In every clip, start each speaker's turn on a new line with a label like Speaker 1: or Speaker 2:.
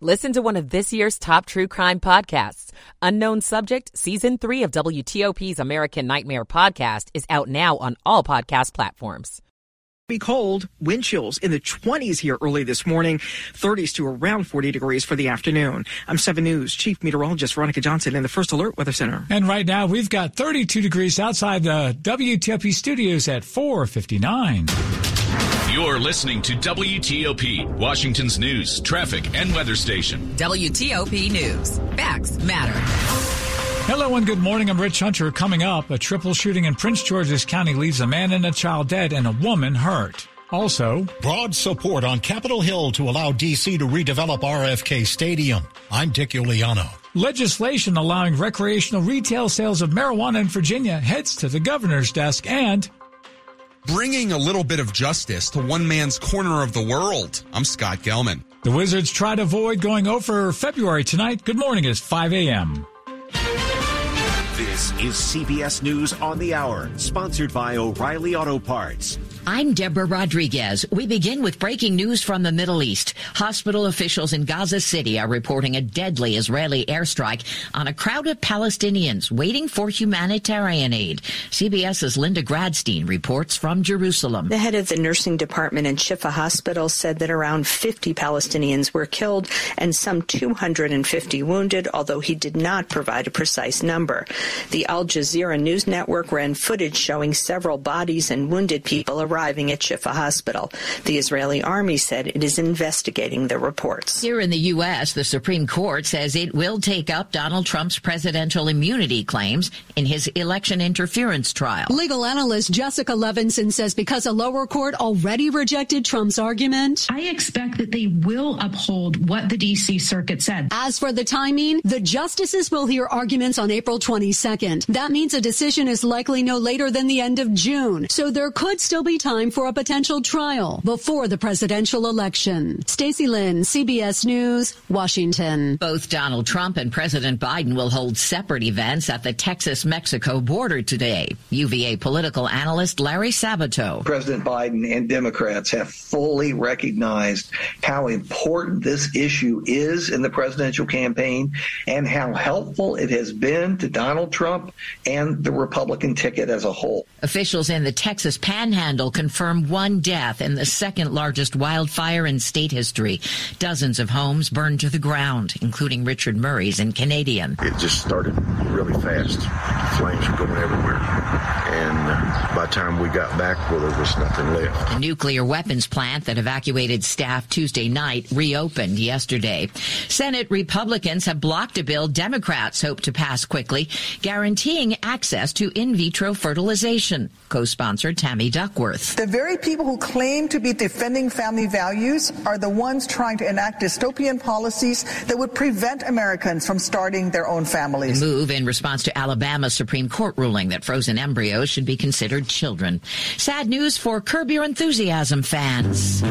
Speaker 1: Listen to one of this year's top true crime podcasts. Unknown Subject, Season 3 of WTOP's American Nightmare podcast is out now on all podcast platforms.
Speaker 2: Be cold, wind chills in the 20s here early this morning, 30s to around 40 degrees for the afternoon. I'm 7 News Chief Meteorologist Veronica Johnson in the First Alert Weather Center.
Speaker 3: And right now we've got 32 degrees outside the WTOP studios at 459.
Speaker 4: You're listening to WTOP, Washington's news, traffic, and weather station.
Speaker 1: WTOP News. Facts matter.
Speaker 3: Hello and good morning. I'm Rich Hunter. Coming up, a triple shooting in Prince George's County leaves a man and a child dead and a woman hurt. Also,
Speaker 5: broad support on Capitol Hill to allow D.C. to redevelop RFK Stadium. I'm Dick Uliano.
Speaker 3: Legislation allowing recreational retail sales of marijuana in Virginia heads to the governor's desk and
Speaker 6: bringing a little bit of justice to one man's corner of the world. I'm Scott Gelman.
Speaker 3: The Wizards try to avoid going over February tonight. Good morning. It's 5 a.m.
Speaker 7: This is CBS News on the Hour, sponsored by O'Reilly Auto Parts.
Speaker 8: I'm Deborah Rodriguez. We begin with breaking news from the Middle East. Hospital officials in Gaza City are reporting a deadly Israeli airstrike on a crowd of Palestinians waiting for humanitarian aid. CBS's Linda Gradstein reports from Jerusalem.
Speaker 9: The head of the nursing department in Shifa Hospital said that around 50 Palestinians were killed and some 250 wounded, although he did not provide a precise number. The Al Jazeera news network ran footage showing several bodies and wounded people around arriving at Shifa Hospital. The Israeli army said it is investigating the reports.
Speaker 8: Here in the U.S., the Supreme Court says it will take up Donald Trump's presidential immunity claims in his election interference trial.
Speaker 10: Legal analyst Jessica Levinson says because a lower court already rejected Trump's argument,
Speaker 11: I expect that they will uphold what the D.C. Circuit said.
Speaker 10: As for the timing, the justices will hear arguments on April 22nd. That means a decision is likely no later than the end of June. So there could still be time for a potential trial before the presidential election. Stacy Lynn, CBS News, Washington.
Speaker 8: Both Donald Trump and President Biden will hold separate events at the Texas-Mexico border today. UVA political analyst Larry Sabato.
Speaker 12: President Biden and Democrats have fully recognized how important this issue is in the presidential campaign and how helpful it has been to Donald Trump and the Republican ticket as a whole.
Speaker 8: Officials in the Texas Panhandle confirm one death in the second largest wildfire in state history. Dozens of homes burned to the ground, including Richard Murray's in Canadian.
Speaker 13: It just started really fast. Flames were going everywhere. And by the time we got back, well, there was nothing left.
Speaker 8: The nuclear weapons plant that evacuated staff Tuesday night reopened yesterday. Senate Republicans have blocked a bill Democrats hope to pass quickly, guaranteeing access to in vitro fertilization. Co-sponsor Tammy Duckworth.
Speaker 14: The very people who claim to be defending family values are the ones trying to enact dystopian policies that would prevent Americans from starting their own families.
Speaker 8: The move in response to Alabama's Supreme Court ruling that frozen embryos should be considered children. Sad news for Curb Your Enthusiasm fans.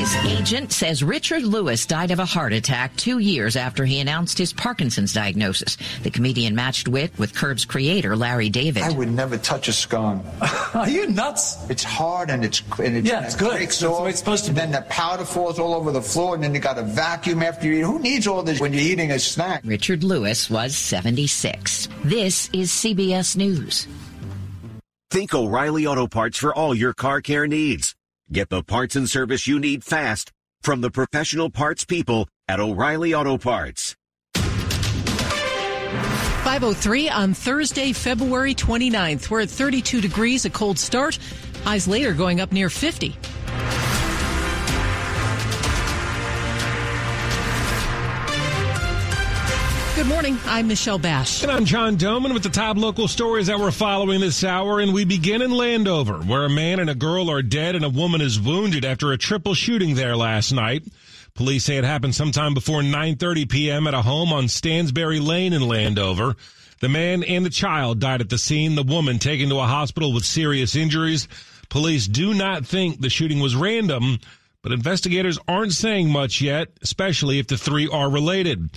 Speaker 8: His agent says Richard Lewis died of a heart attack two years after he announced his Parkinson's diagnosis. The comedian matched wit with Curb's creator, Larry David.
Speaker 15: I would never touch a scone.
Speaker 16: Are you nuts?
Speaker 15: It's hard and it's and it,
Speaker 16: yeah, it's good.
Speaker 15: breaks
Speaker 16: That's
Speaker 15: off.
Speaker 16: the way it's supposed to be.
Speaker 15: Then the powder falls all over the floor, and then you got a vacuum after you eat. Who needs all this when you're eating a snack?
Speaker 8: Richard Lewis was 76. This is CBS News.
Speaker 7: Think O'Reilly Auto Parts for all your car care needs. Get the parts and service you need fast from the professional parts people at O'Reilly Auto Parts.
Speaker 17: 503 on Thursday, February 29th. We're at 32 degrees, a cold start. Highs later going up near 50. Good morning. I'm Michelle Bash.
Speaker 18: And I'm John Domen with the top local stories that we're following this hour. And we begin in Landover, where a man and a girl are dead and a woman is wounded after a triple shooting there last night. Police say it happened sometime before 9:30 p.m. at a home on Stansbury Lane in Landover. The man and the child died at the scene. The woman taken to a hospital with serious injuries. Police do not think the shooting was random, but investigators aren't saying much yet, especially if the three are related.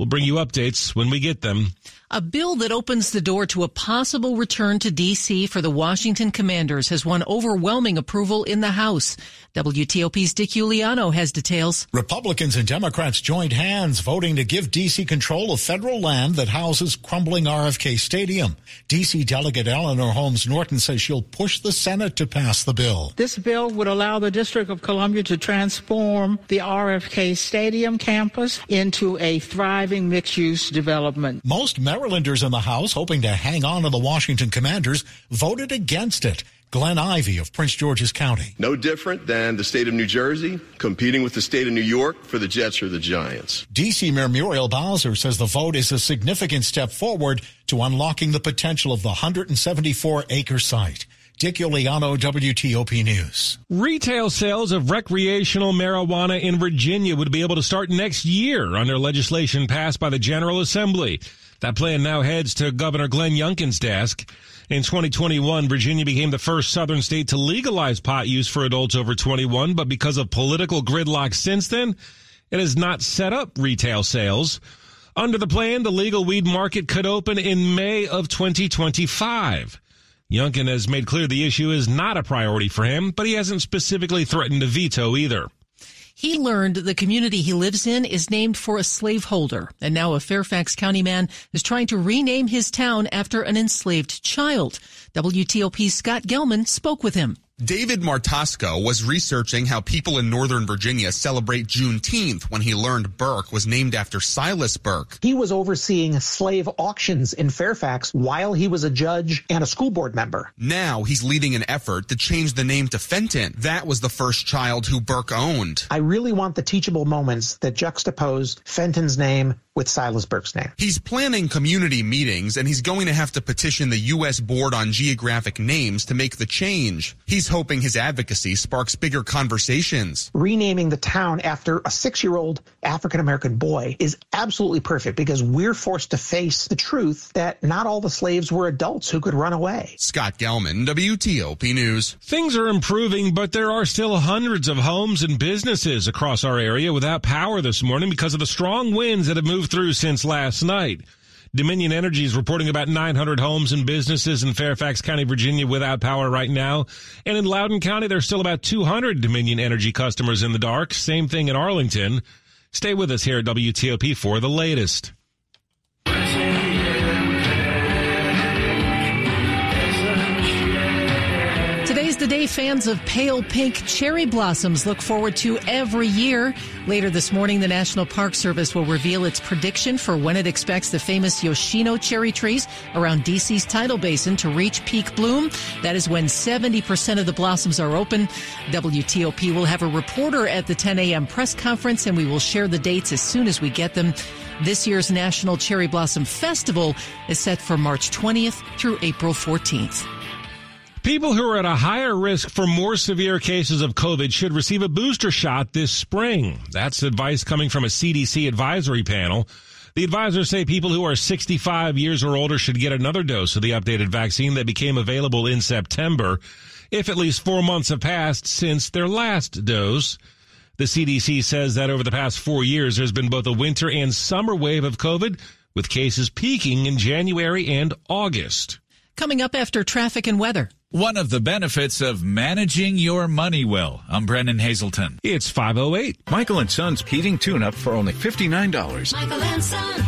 Speaker 18: We'll bring you updates when we get them.
Speaker 17: A bill that opens the door to a possible return to D.C. for the Washington Commanders has won overwhelming approval in the House. WTOP's Dick Uliano has details.
Speaker 5: Republicans and Democrats joined hands voting to give D.C. control of federal land that houses crumbling RFK Stadium. D.C. Delegate Eleanor Holmes Norton says she'll push the Senate to pass the bill.
Speaker 16: This bill would allow the District of Columbia to transform the RFK Stadium campus into a thriving mixed use development.
Speaker 5: Most Marylanders in the House, hoping to hang on to the Washington Commanders, voted against it. Glenn Ivey of Prince George's County.
Speaker 19: No different than the state of New Jersey competing with the state of New York for the Jets or the Giants.
Speaker 5: DC Mayor Muriel Bowser says the vote is a significant step forward to unlocking the potential of the 174 acre site. Dick Uliano, WTOP News.
Speaker 18: Retail sales of recreational marijuana in Virginia would be able to start next year under legislation passed by the General Assembly. That plan now heads to Governor Glenn Youngkin's desk. In 2021, Virginia became the first southern state to legalize pot use for adults over 21, but because of political gridlock since then, it has not set up retail sales. Under the plan, the legal weed market could open in May of 2025. Youngkin has made clear the issue is not a priority for him, but he hasn't specifically threatened to veto either.
Speaker 17: He learned the community he lives in is named for a slaveholder, and now a Fairfax County man is trying to rename his town after an enslaved child. WTOP's Scott Gelman spoke with him.
Speaker 6: David Martosco was researching how people in Northern Virginia celebrate Juneteenth when he learned Burke was named after Silas Burke.
Speaker 20: He was overseeing slave auctions in Fairfax while he was a judge and a school board member.
Speaker 6: Now he's leading an effort to change the name to Fenton. That was the first child who Burke owned.
Speaker 20: I really want the teachable moments that juxtapose Fenton's name with Silas Burke's name.
Speaker 6: He's planning community meetings and he's going to have to petition the U.S. Board on Geographic Names to make the change. He's hoping his advocacy sparks bigger conversations.
Speaker 20: Renaming the town after a six year old African American boy is absolutely perfect because we're forced to face the truth that not all the slaves were adults who could run away.
Speaker 6: Scott Gelman, WTOP News.
Speaker 18: Things are improving, but there are still hundreds of homes and businesses across our area without power this morning because of the strong winds that have moved through since last night. Dominion Energy is reporting about 900 homes and businesses in Fairfax County, Virginia without power right now. And in Loudoun County, there's still about 200 Dominion Energy customers in the dark. Same thing in Arlington. Stay with us here at WTOP for the latest.
Speaker 17: Day fans of pale pink cherry blossoms look forward to every year. Later this morning, the National Park Service will reveal its prediction for when it expects the famous Yoshino cherry trees around DC's tidal basin to reach peak bloom. That is when 70% of the blossoms are open. WTOP will have a reporter at the 10 a.m. press conference and we will share the dates as soon as we get them. This year's National Cherry Blossom Festival is set for March 20th through April 14th.
Speaker 18: People who are at a higher risk for more severe cases of COVID should receive a booster shot this spring. That's advice coming from a CDC advisory panel. The advisors say people who are 65 years or older should get another dose of the updated vaccine that became available in September if at least four months have passed since their last dose. The CDC says that over the past four years, there's been both a winter and summer wave of COVID, with cases peaking in January and August.
Speaker 17: Coming up after traffic and weather.
Speaker 21: One of the benefits of managing your money well. I'm Brennan Hazelton.
Speaker 18: It's 508.
Speaker 22: Michael and Son's heating tune up for only $59.
Speaker 23: Michael and Son.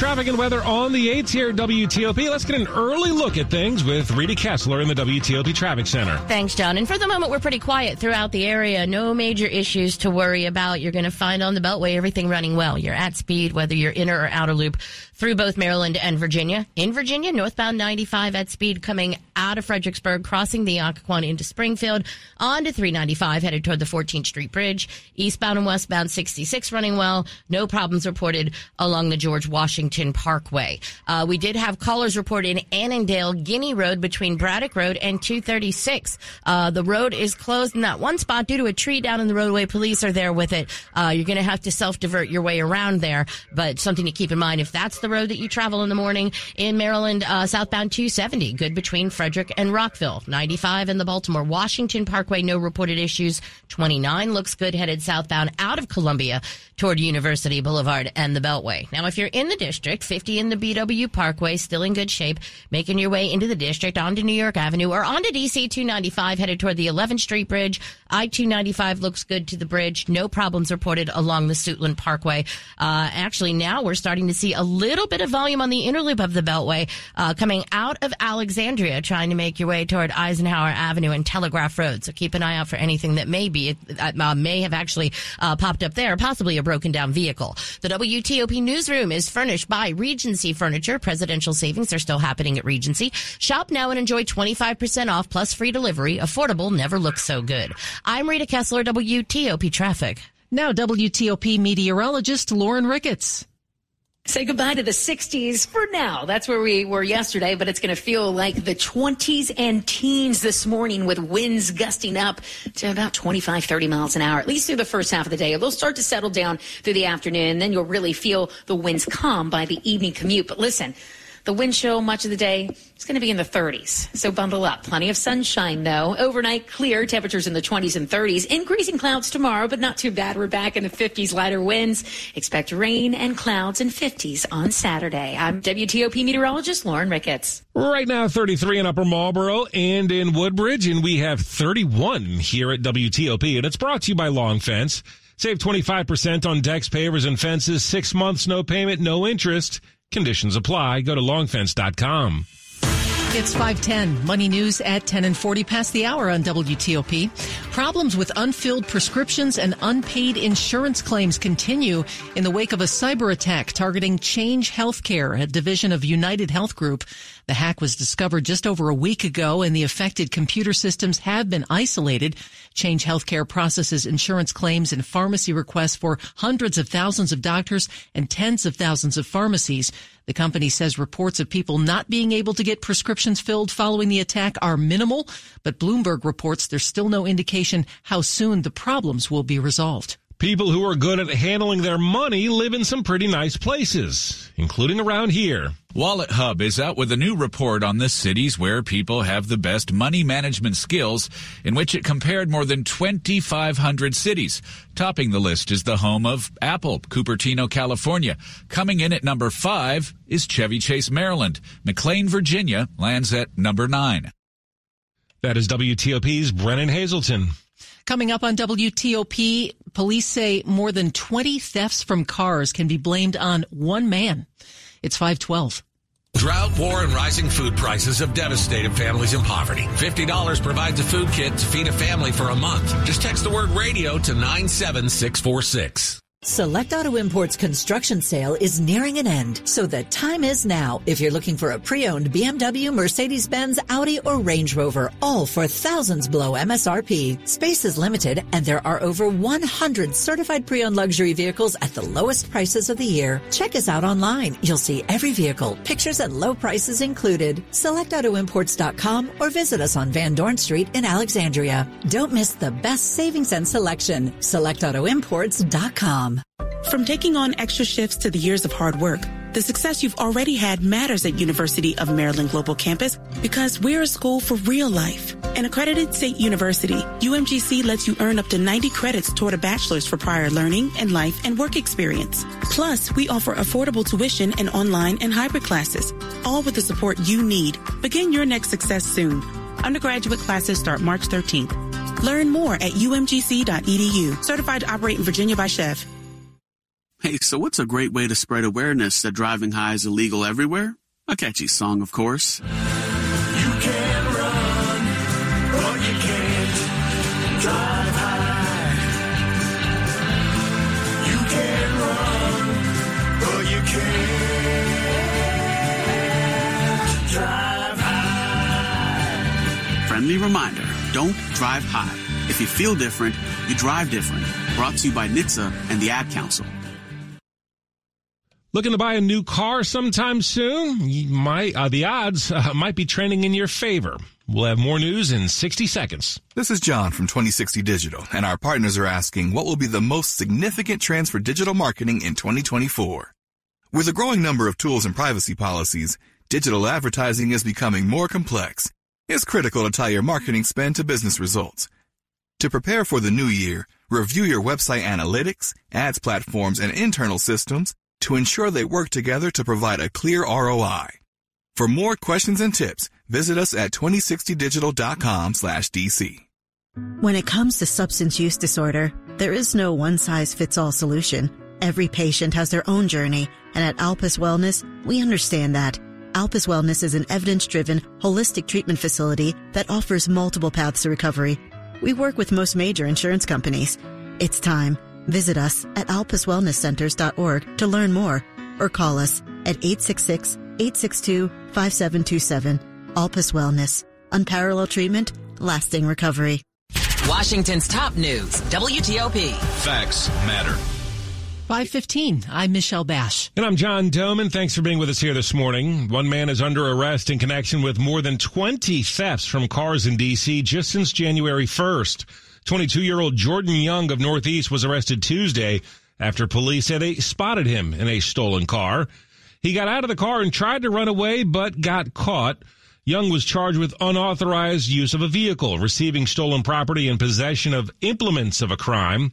Speaker 18: Traffic and weather on the 8th here at WTOP. Let's get an early look at things with Rita Kessler in the WTOP Traffic Center.
Speaker 24: Thanks, John. And for the moment, we're pretty quiet throughout the area. No major issues to worry about. You're going to find on the Beltway everything running well. You're at speed, whether you're inner or outer loop through both Maryland and Virginia. In Virginia, northbound 95 at speed coming out of Fredericksburg, crossing the Occoquan into Springfield, on to 395 headed toward the 14th Street Bridge. Eastbound and westbound 66 running well. No problems reported along the George Washington Washington Parkway. Uh, we did have callers report in Annandale, Guinea Road between Braddock Road and 236. Uh, the road is closed in that one spot due to a tree down in the roadway. Police are there with it. Uh, you're going to have to self divert your way around there, but something to keep in mind if that's the road that you travel in the morning in Maryland, uh, southbound 270, good between Frederick and Rockville. 95 in the Baltimore Washington Parkway, no reported issues. 29 looks good headed southbound out of Columbia toward University Boulevard and the Beltway. Now, if you're in the district, 50 in the BW Parkway, still in good shape, making your way into the district onto New York Avenue or onto DC 295 headed toward the 11th Street Bridge. I 295 looks good to the bridge. No problems reported along the Suitland Parkway. Uh, actually, now we're starting to see a little bit of volume on the inner loop of the Beltway uh, coming out of Alexandria, trying to make your way toward Eisenhower Avenue and Telegraph Road. So keep an eye out for anything that may be uh, may have actually uh, popped up there, possibly a broken down vehicle. The WTOP newsroom is furnished by Regency Furniture. Presidential savings are still happening at Regency. Shop now and enjoy 25% off plus free delivery. Affordable never looks so good. I'm Rita Kessler, WTOP Traffic.
Speaker 17: Now, WTOP meteorologist Lauren Ricketts.
Speaker 25: Say goodbye to the 60s for now. That's where we were yesterday, but it's going to feel like the 20s and teens this morning with winds gusting up to about 25, 30 miles an hour, at least through the first half of the day. They'll start to settle down through the afternoon, and then you'll really feel the winds calm by the evening commute. But listen, the wind chill much of the day is going to be in the 30s. So bundle up. Plenty of sunshine though. Overnight clear temperatures in the 20s and 30s. Increasing clouds tomorrow, but not too bad. We're back in the 50s. Lighter winds. Expect rain and clouds in 50s on Saturday. I'm WTOP meteorologist Lauren Ricketts.
Speaker 18: Right now, 33 in Upper Marlboro and in Woodbridge, and we have 31 here at WTOP, and it's brought to you by Long Fence. Save 25% on decks, pavers, and fences. Six months, no payment, no interest. Conditions apply. Go to longfence.com.
Speaker 17: It's 510. Money news at 10 and 40 past the hour on WTOP. Problems with unfilled prescriptions and unpaid insurance claims continue in the wake of a cyber attack targeting Change Healthcare, a division of UnitedHealth Group. The hack was discovered just over a week ago and the affected computer systems have been isolated. Change Healthcare processes insurance claims and pharmacy requests for hundreds of thousands of doctors and tens of thousands of pharmacies. The company says reports of people not being able to get prescriptions filled following the attack are minimal, but Bloomberg reports there's still no indication how soon the problems will be resolved.
Speaker 18: People who are good at handling their money live in some pretty nice places, including around here.
Speaker 21: WalletHub is out with a new report on the cities where people have the best money management skills, in which it compared more than 2,500 cities. Topping the list is the home of Apple, Cupertino, California. Coming in at number five is Chevy Chase, Maryland. McLean, Virginia lands at number nine.
Speaker 18: That is WTOP's Brennan Hazelton.
Speaker 17: Coming up on WTOP, police say more than 20 thefts from cars can be blamed on one man. It's 512.
Speaker 26: Drought, war, and rising food prices have devastated families in poverty. $50 provides a food kit to feed a family for a month. Just text the word radio to 97646.
Speaker 27: Select Auto Imports construction sale is nearing an end, so the time is now. If you're looking for a pre-owned BMW, Mercedes-Benz, Audi, or Range Rover, all for thousands below MSRP. Space is limited, and there are over 100 certified pre-owned luxury vehicles at the lowest prices of the year. Check us out online. You'll see every vehicle, pictures and low prices included. SelectAutoImports.com or visit us on Van Dorn Street in Alexandria. Don't miss the best savings and selection. SelectAutoImports.com.
Speaker 28: From taking on extra shifts to the years of hard work, the success you've already had matters at University of Maryland Global Campus because we're a school for real life. An accredited state university, UMGC lets you earn up to 90 credits toward a bachelor's for prior learning and life and work experience. Plus, we offer affordable tuition and online and hybrid classes, all with the support you need. Begin your next success soon. Undergraduate classes start March 13th. Learn more at umgc.edu. Certified to operate in Virginia by SCHEV.
Speaker 23: Hey, so what's a great way to spread awareness that driving high is illegal everywhere? A catchy song, of course.
Speaker 29: You can run, but you can't drive high. You can run, but you can't drive high.
Speaker 23: Friendly reminder, don't drive high. If you feel different, you drive different. Brought to you by NHTSA and the Ad Council.
Speaker 18: Looking to buy a new car sometime soon? Might, uh, the odds uh, might be trending in your favor. We'll have more news in 60 seconds.
Speaker 30: This is John from 2060 Digital, and our partners are asking what will be the most significant trends for digital marketing in 2024. With a growing number of tools and privacy policies, digital advertising is becoming more complex. It's critical to tie your marketing spend to business results. To prepare for the new year, review your website analytics, ads platforms, and internal systems to ensure they work together to provide a clear ROI. For more questions and tips, visit us at 2060digital.com slash DC.
Speaker 31: When it comes to substance use disorder, there is no one size fits all solution. Every patient has their own journey, and at Alpus Wellness, we understand that. Alpus Wellness is an evidence driven, holistic treatment facility that offers multiple paths to recovery. We work with most major insurance companies. It's time. Visit us at alpuswellnesscenters.org to learn more or call us at 866 862 5727. Alpus Wellness. Unparalleled treatment, lasting recovery.
Speaker 32: Washington's top news, WTOP.
Speaker 33: Facts matter.
Speaker 17: 515. I'm Michelle Bash.
Speaker 18: And I'm John Domen. Thanks for being with us here this morning. One man is under arrest in connection with more than 20 thefts from cars in D.C. just since January 1st. 22 year old Jordan Young of Northeast was arrested Tuesday after police said they spotted him in a stolen car. He got out of the car and tried to run away, but got caught. Young was charged with unauthorized use of a vehicle, receiving stolen property, and possession of implements of a crime.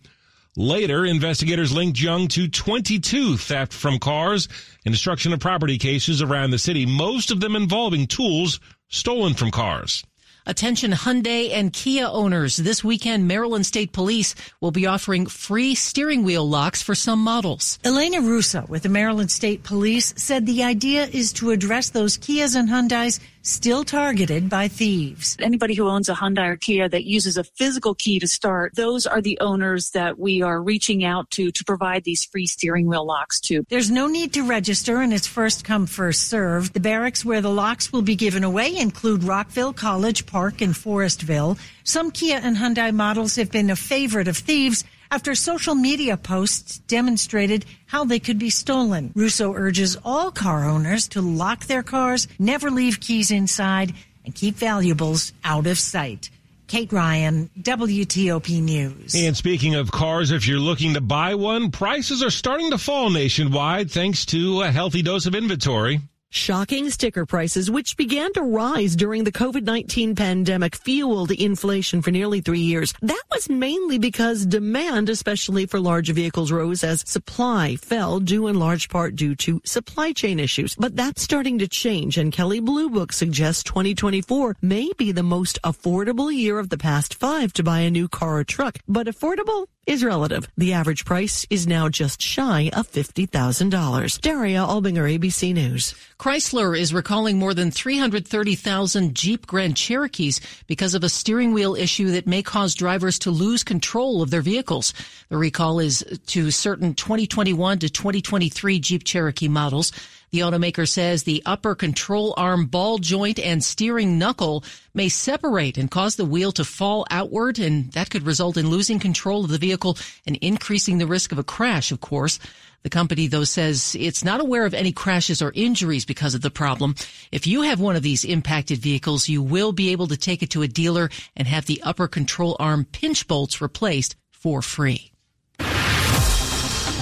Speaker 18: Later, investigators linked Young to 22 theft from cars and destruction of property cases around the city, most of them involving tools stolen from cars.
Speaker 17: Attention Hyundai and Kia owners. This weekend, Maryland State Police will be offering free steering wheel locks for some models.
Speaker 34: Elena Russo with the Maryland State Police said the idea is to address those Kias and Hyundais still targeted by thieves.
Speaker 35: Anybody who owns a Hyundai or Kia that uses a physical key to start, those are the owners that we are reaching out to to provide these free steering wheel locks to.
Speaker 34: There's no need to register and it's first come, first served. The barracks where the locks will be given away include Rockville, College Park, and Forestville. Some Kia and Hyundai models have been a favorite of thieves after social media posts demonstrated how they could be stolen. Russo urges all car owners to lock their cars, never leave keys inside, and keep valuables out of sight. Kate Ryan, WTOP News.
Speaker 18: And speaking of cars, if you're looking to buy one, prices are starting to fall nationwide thanks to a healthy dose of inventory.
Speaker 36: Shocking sticker prices, which began to rise during the COVID-19 pandemic, fueled inflation for nearly three years. That was mainly because demand, especially for large vehicles, rose as supply fell, due in large part due to supply chain issues. But that's starting to change, and Kelley Blue Book suggests 2024 may be the most affordable year of the past five to buy a new car or truck. But affordable is relative. The average price is now just shy of $50,000. Daria Albinger, ABC News.
Speaker 17: Chrysler is recalling more than 330,000 Jeep Grand Cherokees because of a steering wheel issue that may cause drivers to lose control of their vehicles. The recall is to certain 2021 to 2023 Jeep Cherokee models. The automaker says the upper control arm ball joint and steering knuckle may separate and cause the wheel to fall outward, and that could result in losing control of the vehicle and increasing the risk of a crash, of course. The company, though, says it's not aware of any crashes or injuries because of the problem. If you have one of these impacted vehicles, you will be able to take it to a dealer and have the upper control arm pinch bolts replaced for free.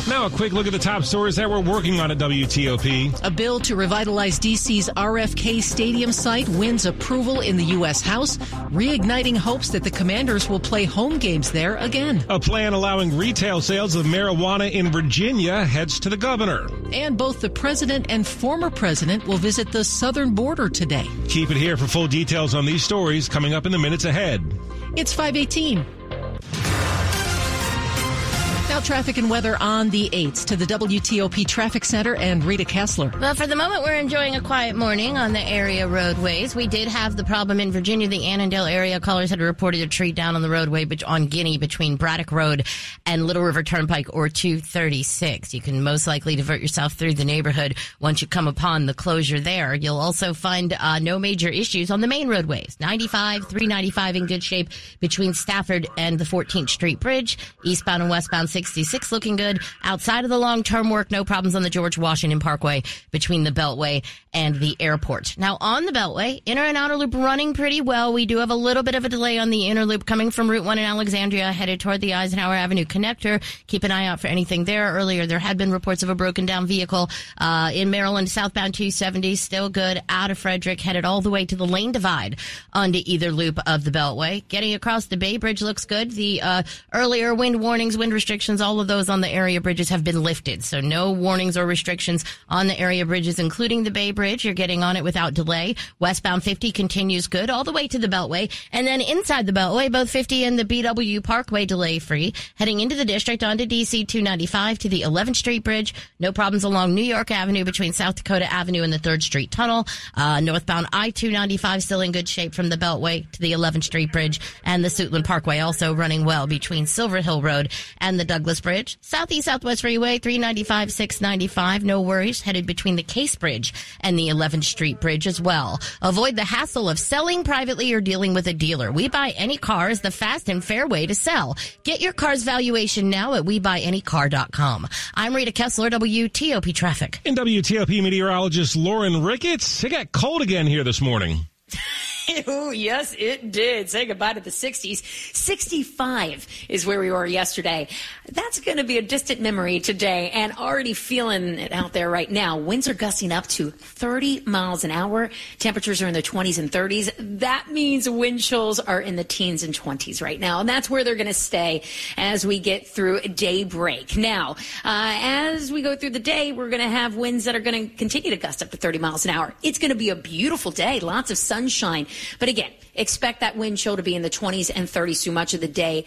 Speaker 18: Now, a quick look at the top stories that we're working on at WTOP.
Speaker 17: A bill to revitalize DC's RFK Stadium site wins approval in the U.S. House, reigniting hopes that the commanders will play home games there again.
Speaker 18: A plan allowing retail sales of marijuana in Virginia heads to the governor.
Speaker 17: And both the president and former president will visit the southern border today.
Speaker 18: Keep it here for full details on these stories coming up in the minutes ahead.
Speaker 17: It's 518. Traffic and weather on the 8s to the WTOP Traffic Center and Rita Kessler.
Speaker 24: Well, for the moment, we're enjoying a quiet morning on the area roadways. We did have the problem in Virginia, the Annandale area. Callers had reported a tree down on the roadway on Guinea between Braddock Road and Little River Turnpike or 236. You can most likely divert yourself through the neighborhood once you come upon the closure there. You'll also find uh, no major issues on the main roadways. 95, 395 in good shape between Stafford and the 14th Street Bridge, eastbound and westbound 6 66 looking good. Outside of the long term work, no problems on the George Washington Parkway between the Beltway and the airport. Now on the Beltway, inner and outer loop running pretty well. We do have a little bit of a delay on the inner loop coming from Route 1 in Alexandria headed toward the Eisenhower Avenue connector. Keep an eye out for anything there. Earlier, there had been reports of a broken down vehicle uh, in Maryland, southbound 270, still good out of Frederick, headed all the way to the lane divide onto either loop of the Beltway. Getting across the Bay Bridge looks good. The uh, earlier wind warnings, wind restrictions, all of those on the area bridges have been lifted. So no warnings or restrictions on the area bridges, including the Bay Bridge. You're getting on it without delay. Westbound 50 continues good all the way to the Beltway. And then inside the Beltway, both 50 and the BW Parkway delay free. Heading into the district onto DC 295 to the 11th Street Bridge. No problems along New York Avenue between South Dakota Avenue and the 3rd Street Tunnel. Uh, northbound I-295 still in good shape from the Beltway to the 11th Street Bridge and the Suitland Parkway also running well between Silver Hill Road and the Douglass Bridge. Southeast Southwest Freeway 395 695. No worries. Headed between the Case Bridge and the 11th Street Bridge as well. Avoid the hassle of selling privately or dealing with a dealer. We Buy Any Car is the fast and fair way to sell. Get your car's valuation now at WeBuyAnyCar.com. I'm Rita Kessler, WTOP Traffic.
Speaker 18: And WTOP meteorologist Lauren Ricketts. It got cold again here this morning.
Speaker 25: Oh, yes, it did. Say goodbye to the 60s. 65 is where we were yesterday. That's going to be a distant memory today and already feeling it out there right now. Winds are gusting up to 30 miles an hour. Temperatures are in the 20s and 30s. That means wind chills are in the teens and 20s right now. And that's where they're going to stay as we get through daybreak. Now, uh, as we go through the day, we're going to have winds that are going to continue to gust up to 30 miles an hour. It's going to be a beautiful day. Lots of sunshine. But again, expect that wind chill to be in the 20s and 30s through much of the day.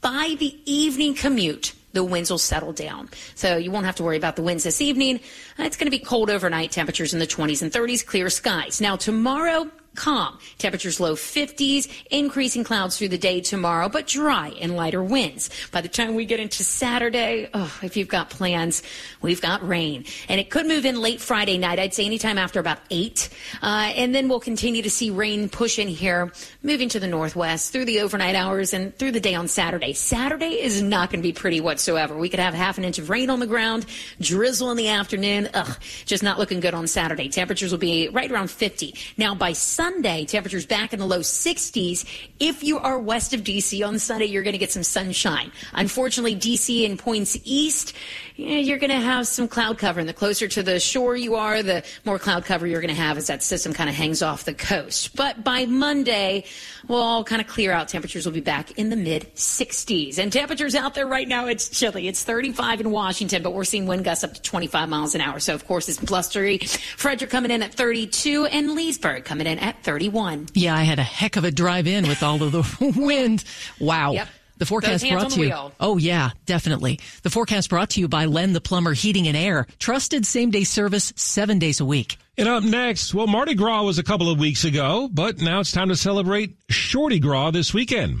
Speaker 25: By the evening commute, the winds will settle down. So you won't have to worry about the winds this evening. It's going to be cold overnight, temperatures in the 20s and 30s, clear skies. Now tomorrow, calm. Temperatures low 50s, increasing clouds through the day tomorrow, but dry and lighter winds. By the time we get into Saturday, oh, if you've got plans, we've got rain. And it could move in late Friday night. I'd say anytime after about 8. Uh, and then we'll continue to see rain push in here, moving to the northwest through the overnight hours and through the day on Saturday. Saturday is not going to be pretty whatsoever. We could have half an inch of rain on the ground, drizzle in the afternoon. Ugh, just not looking good on Saturday. Temperatures will be right around 50. Now by Sunday, temperatures back in the low 60s. If you are west of DC on Sunday, you're going to get some sunshine. Unfortunately, DC and points east, you're going to have some cloud cover. And the closer to the shore you are, the more cloud cover you're going to have as that system kind of hangs off the coast. But by Monday, we'll all kind of clear out. Temperatures will be back in the mid 60s. And temperatures out there right now, it's chilly. It's 35 in Washington, but we're seeing wind gusts up to 25 miles an hour. So, of course, it's blustery. Frederick coming in at 32 and Leesburg coming in at 31.
Speaker 17: Yeah, I had a heck of a drive in with all of the wind. Wow.
Speaker 25: Yep.
Speaker 17: The forecast
Speaker 25: Those hands
Speaker 17: brought
Speaker 25: on
Speaker 17: to
Speaker 25: the
Speaker 17: you.
Speaker 25: wheel.
Speaker 17: Oh yeah, definitely. The forecast brought to you by Len the Plumber Heating and Air. Trusted same day service seven days a week.
Speaker 18: And up next, well, Mardi Gras was a couple of weeks ago, but now it's time to celebrate Shorty Gras this weekend.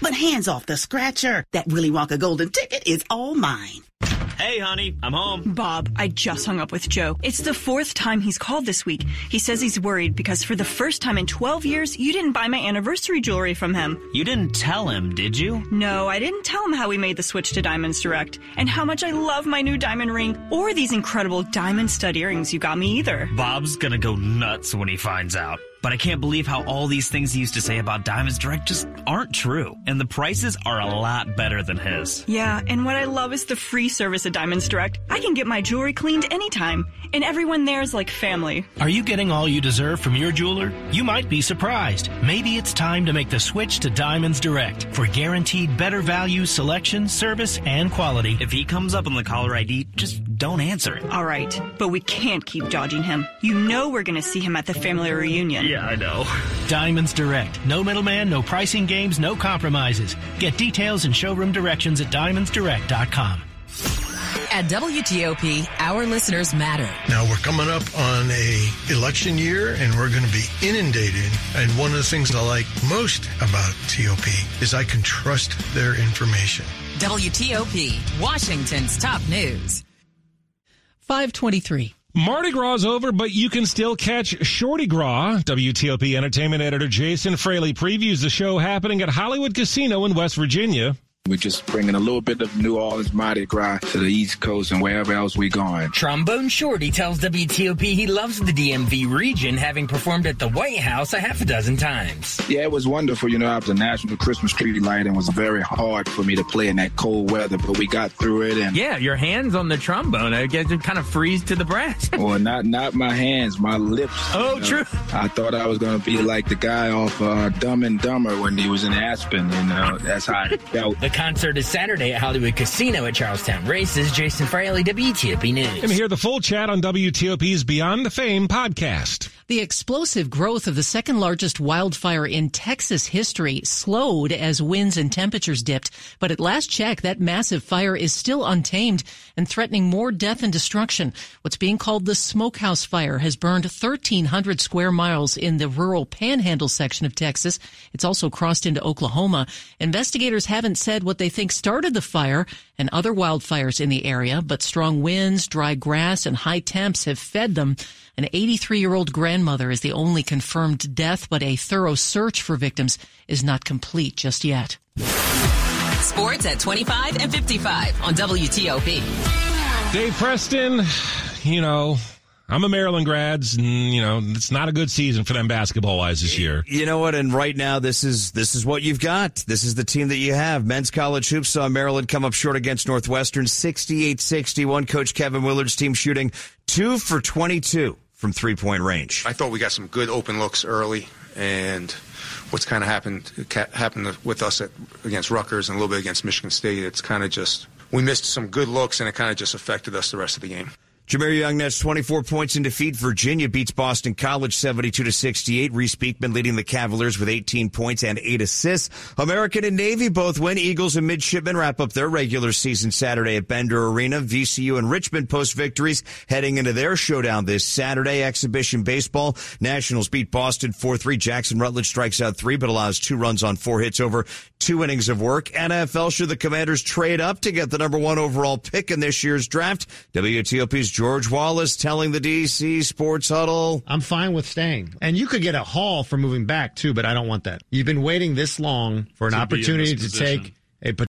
Speaker 37: But hands off the scratcher. That Willy Wonka Golden Ticket is all mine.
Speaker 33: Hey, honey, I'm home.
Speaker 38: Bob, I just hung up with Joe. It's the fourth time he's called this week. He says he's worried because for the first time in 12 years, you didn't buy my anniversary jewelry from him.
Speaker 33: You didn't tell him, did you?
Speaker 38: No, I didn't tell him how we made the switch to Diamonds Direct and how much I love my new diamond ring or these incredible diamond stud earrings you got me either.
Speaker 33: Bob's gonna go nuts when he finds out. But I can't believe how all these things he used to say about Diamonds Direct just aren't true. And the prices are a lot better than his.
Speaker 38: Yeah, and what I love is the free service at Diamonds Direct. I can get my jewelry cleaned anytime, and everyone there is like family.
Speaker 39: Are you getting all you deserve from your jeweler? You might be surprised. Maybe it's time to make the switch to Diamonds Direct for guaranteed better value, selection, service, and quality.
Speaker 33: If he comes up on the caller ID, just don't answer it.
Speaker 38: All right, but we can't keep dodging him. You know we're going to see him at the family reunion.
Speaker 33: Yeah, I know.
Speaker 39: Diamonds Direct. No middleman, no pricing games, no compromises. Get details and showroom directions at diamondsdirect.com.
Speaker 32: At WTOP, our listeners matter.
Speaker 40: Now we're coming up on a election year and we're going to be inundated. And one of the things I like most about TOP is I can trust their information.
Speaker 32: WTOP, Washington's top news.
Speaker 17: 523.
Speaker 18: Mardi Gras is over, but you can still catch Shorty Gras. WTOP entertainment editor Jason Fraley previews the show happening at Hollywood Casino in West Virginia.
Speaker 41: We're just bringing a little bit of New Orleans Mardi Gras to the East Coast and wherever else we're going.
Speaker 42: Trombone Shorty tells WTOP he loves the DMV region, having performed at the White House a half a dozen times.
Speaker 41: Yeah, it was wonderful. You know, after the National Christmas Tree Lighting was very hard for me to play in that cold weather, but we got through it. And
Speaker 43: yeah, your hands on the trombone, I guess it kind of freeze to the brass.
Speaker 41: well, not not my hands, my lips.
Speaker 43: Oh,
Speaker 41: you know.
Speaker 43: true.
Speaker 41: I thought I was going to be like the guy off uh, Dumb and Dumber when he was in Aspen. You know, that's how I felt.
Speaker 42: Concert is Saturday at Hollywood Casino at Charlestown Races. Jason Fraley, WTOP News.
Speaker 18: And hear the full chat on WTOP's Beyond the Fame podcast.
Speaker 17: The explosive growth of the second largest wildfire in Texas history slowed as winds and temperatures dipped. But at last check, that massive fire is still untamed and threatening more death and destruction. What's being called the Smokehouse Fire has burned 1,300 square miles in the rural panhandle section of Texas. It's also crossed into Oklahoma. Investigators haven't said what they think started the fire and other wildfires in the area, but strong winds, dry grass, and high temps have fed them. An 83 year old grandmother is the only confirmed death, but a thorough search for victims is not complete just yet.
Speaker 32: Sports at 25 and 55 on WTOP.
Speaker 18: Dave Preston, you know, I'm a Maryland grads, and you know it's not a good season for them basketball wise this year.
Speaker 44: You know what? And right now, this is this is what you've got. This is the team that you have. Men's college hoops saw Maryland come up short against Northwestern, 68-61. Coach Kevin Willard's team shooting two for 22 from three point range.
Speaker 45: I thought we got some good open looks early, and what's kind of happened happened with us at, against Rutgers and a little bit against Michigan State. It's kind of just we missed some good looks, and it kind of just affected us the rest of the game.
Speaker 44: Jahmir Young nets 24 points in defeat. Virginia beats Boston College 72 to 68. Reece Beekman leading the Cavaliers with 18 points and 8 assists. American and Navy both win. Eagles and Midshipmen wrap up their regular season Saturday at Bender Arena. VCU and Richmond post victories heading into their showdown this Saturday. Exhibition baseball. Nationals beat Boston 4-3. Jackson Rutledge strikes out three but allows two runs on four hits over two innings of work. NFL should the Commanders trade up to get the number one overall pick in this year's draft. WTOP's George Wallace telling the DC Sports Huddle.
Speaker 46: I'm fine with staying. And you could get a haul for moving back too, but I don't want that. You've been waiting this long for an
Speaker 47: To
Speaker 46: opportunity to
Speaker 47: position.
Speaker 46: take a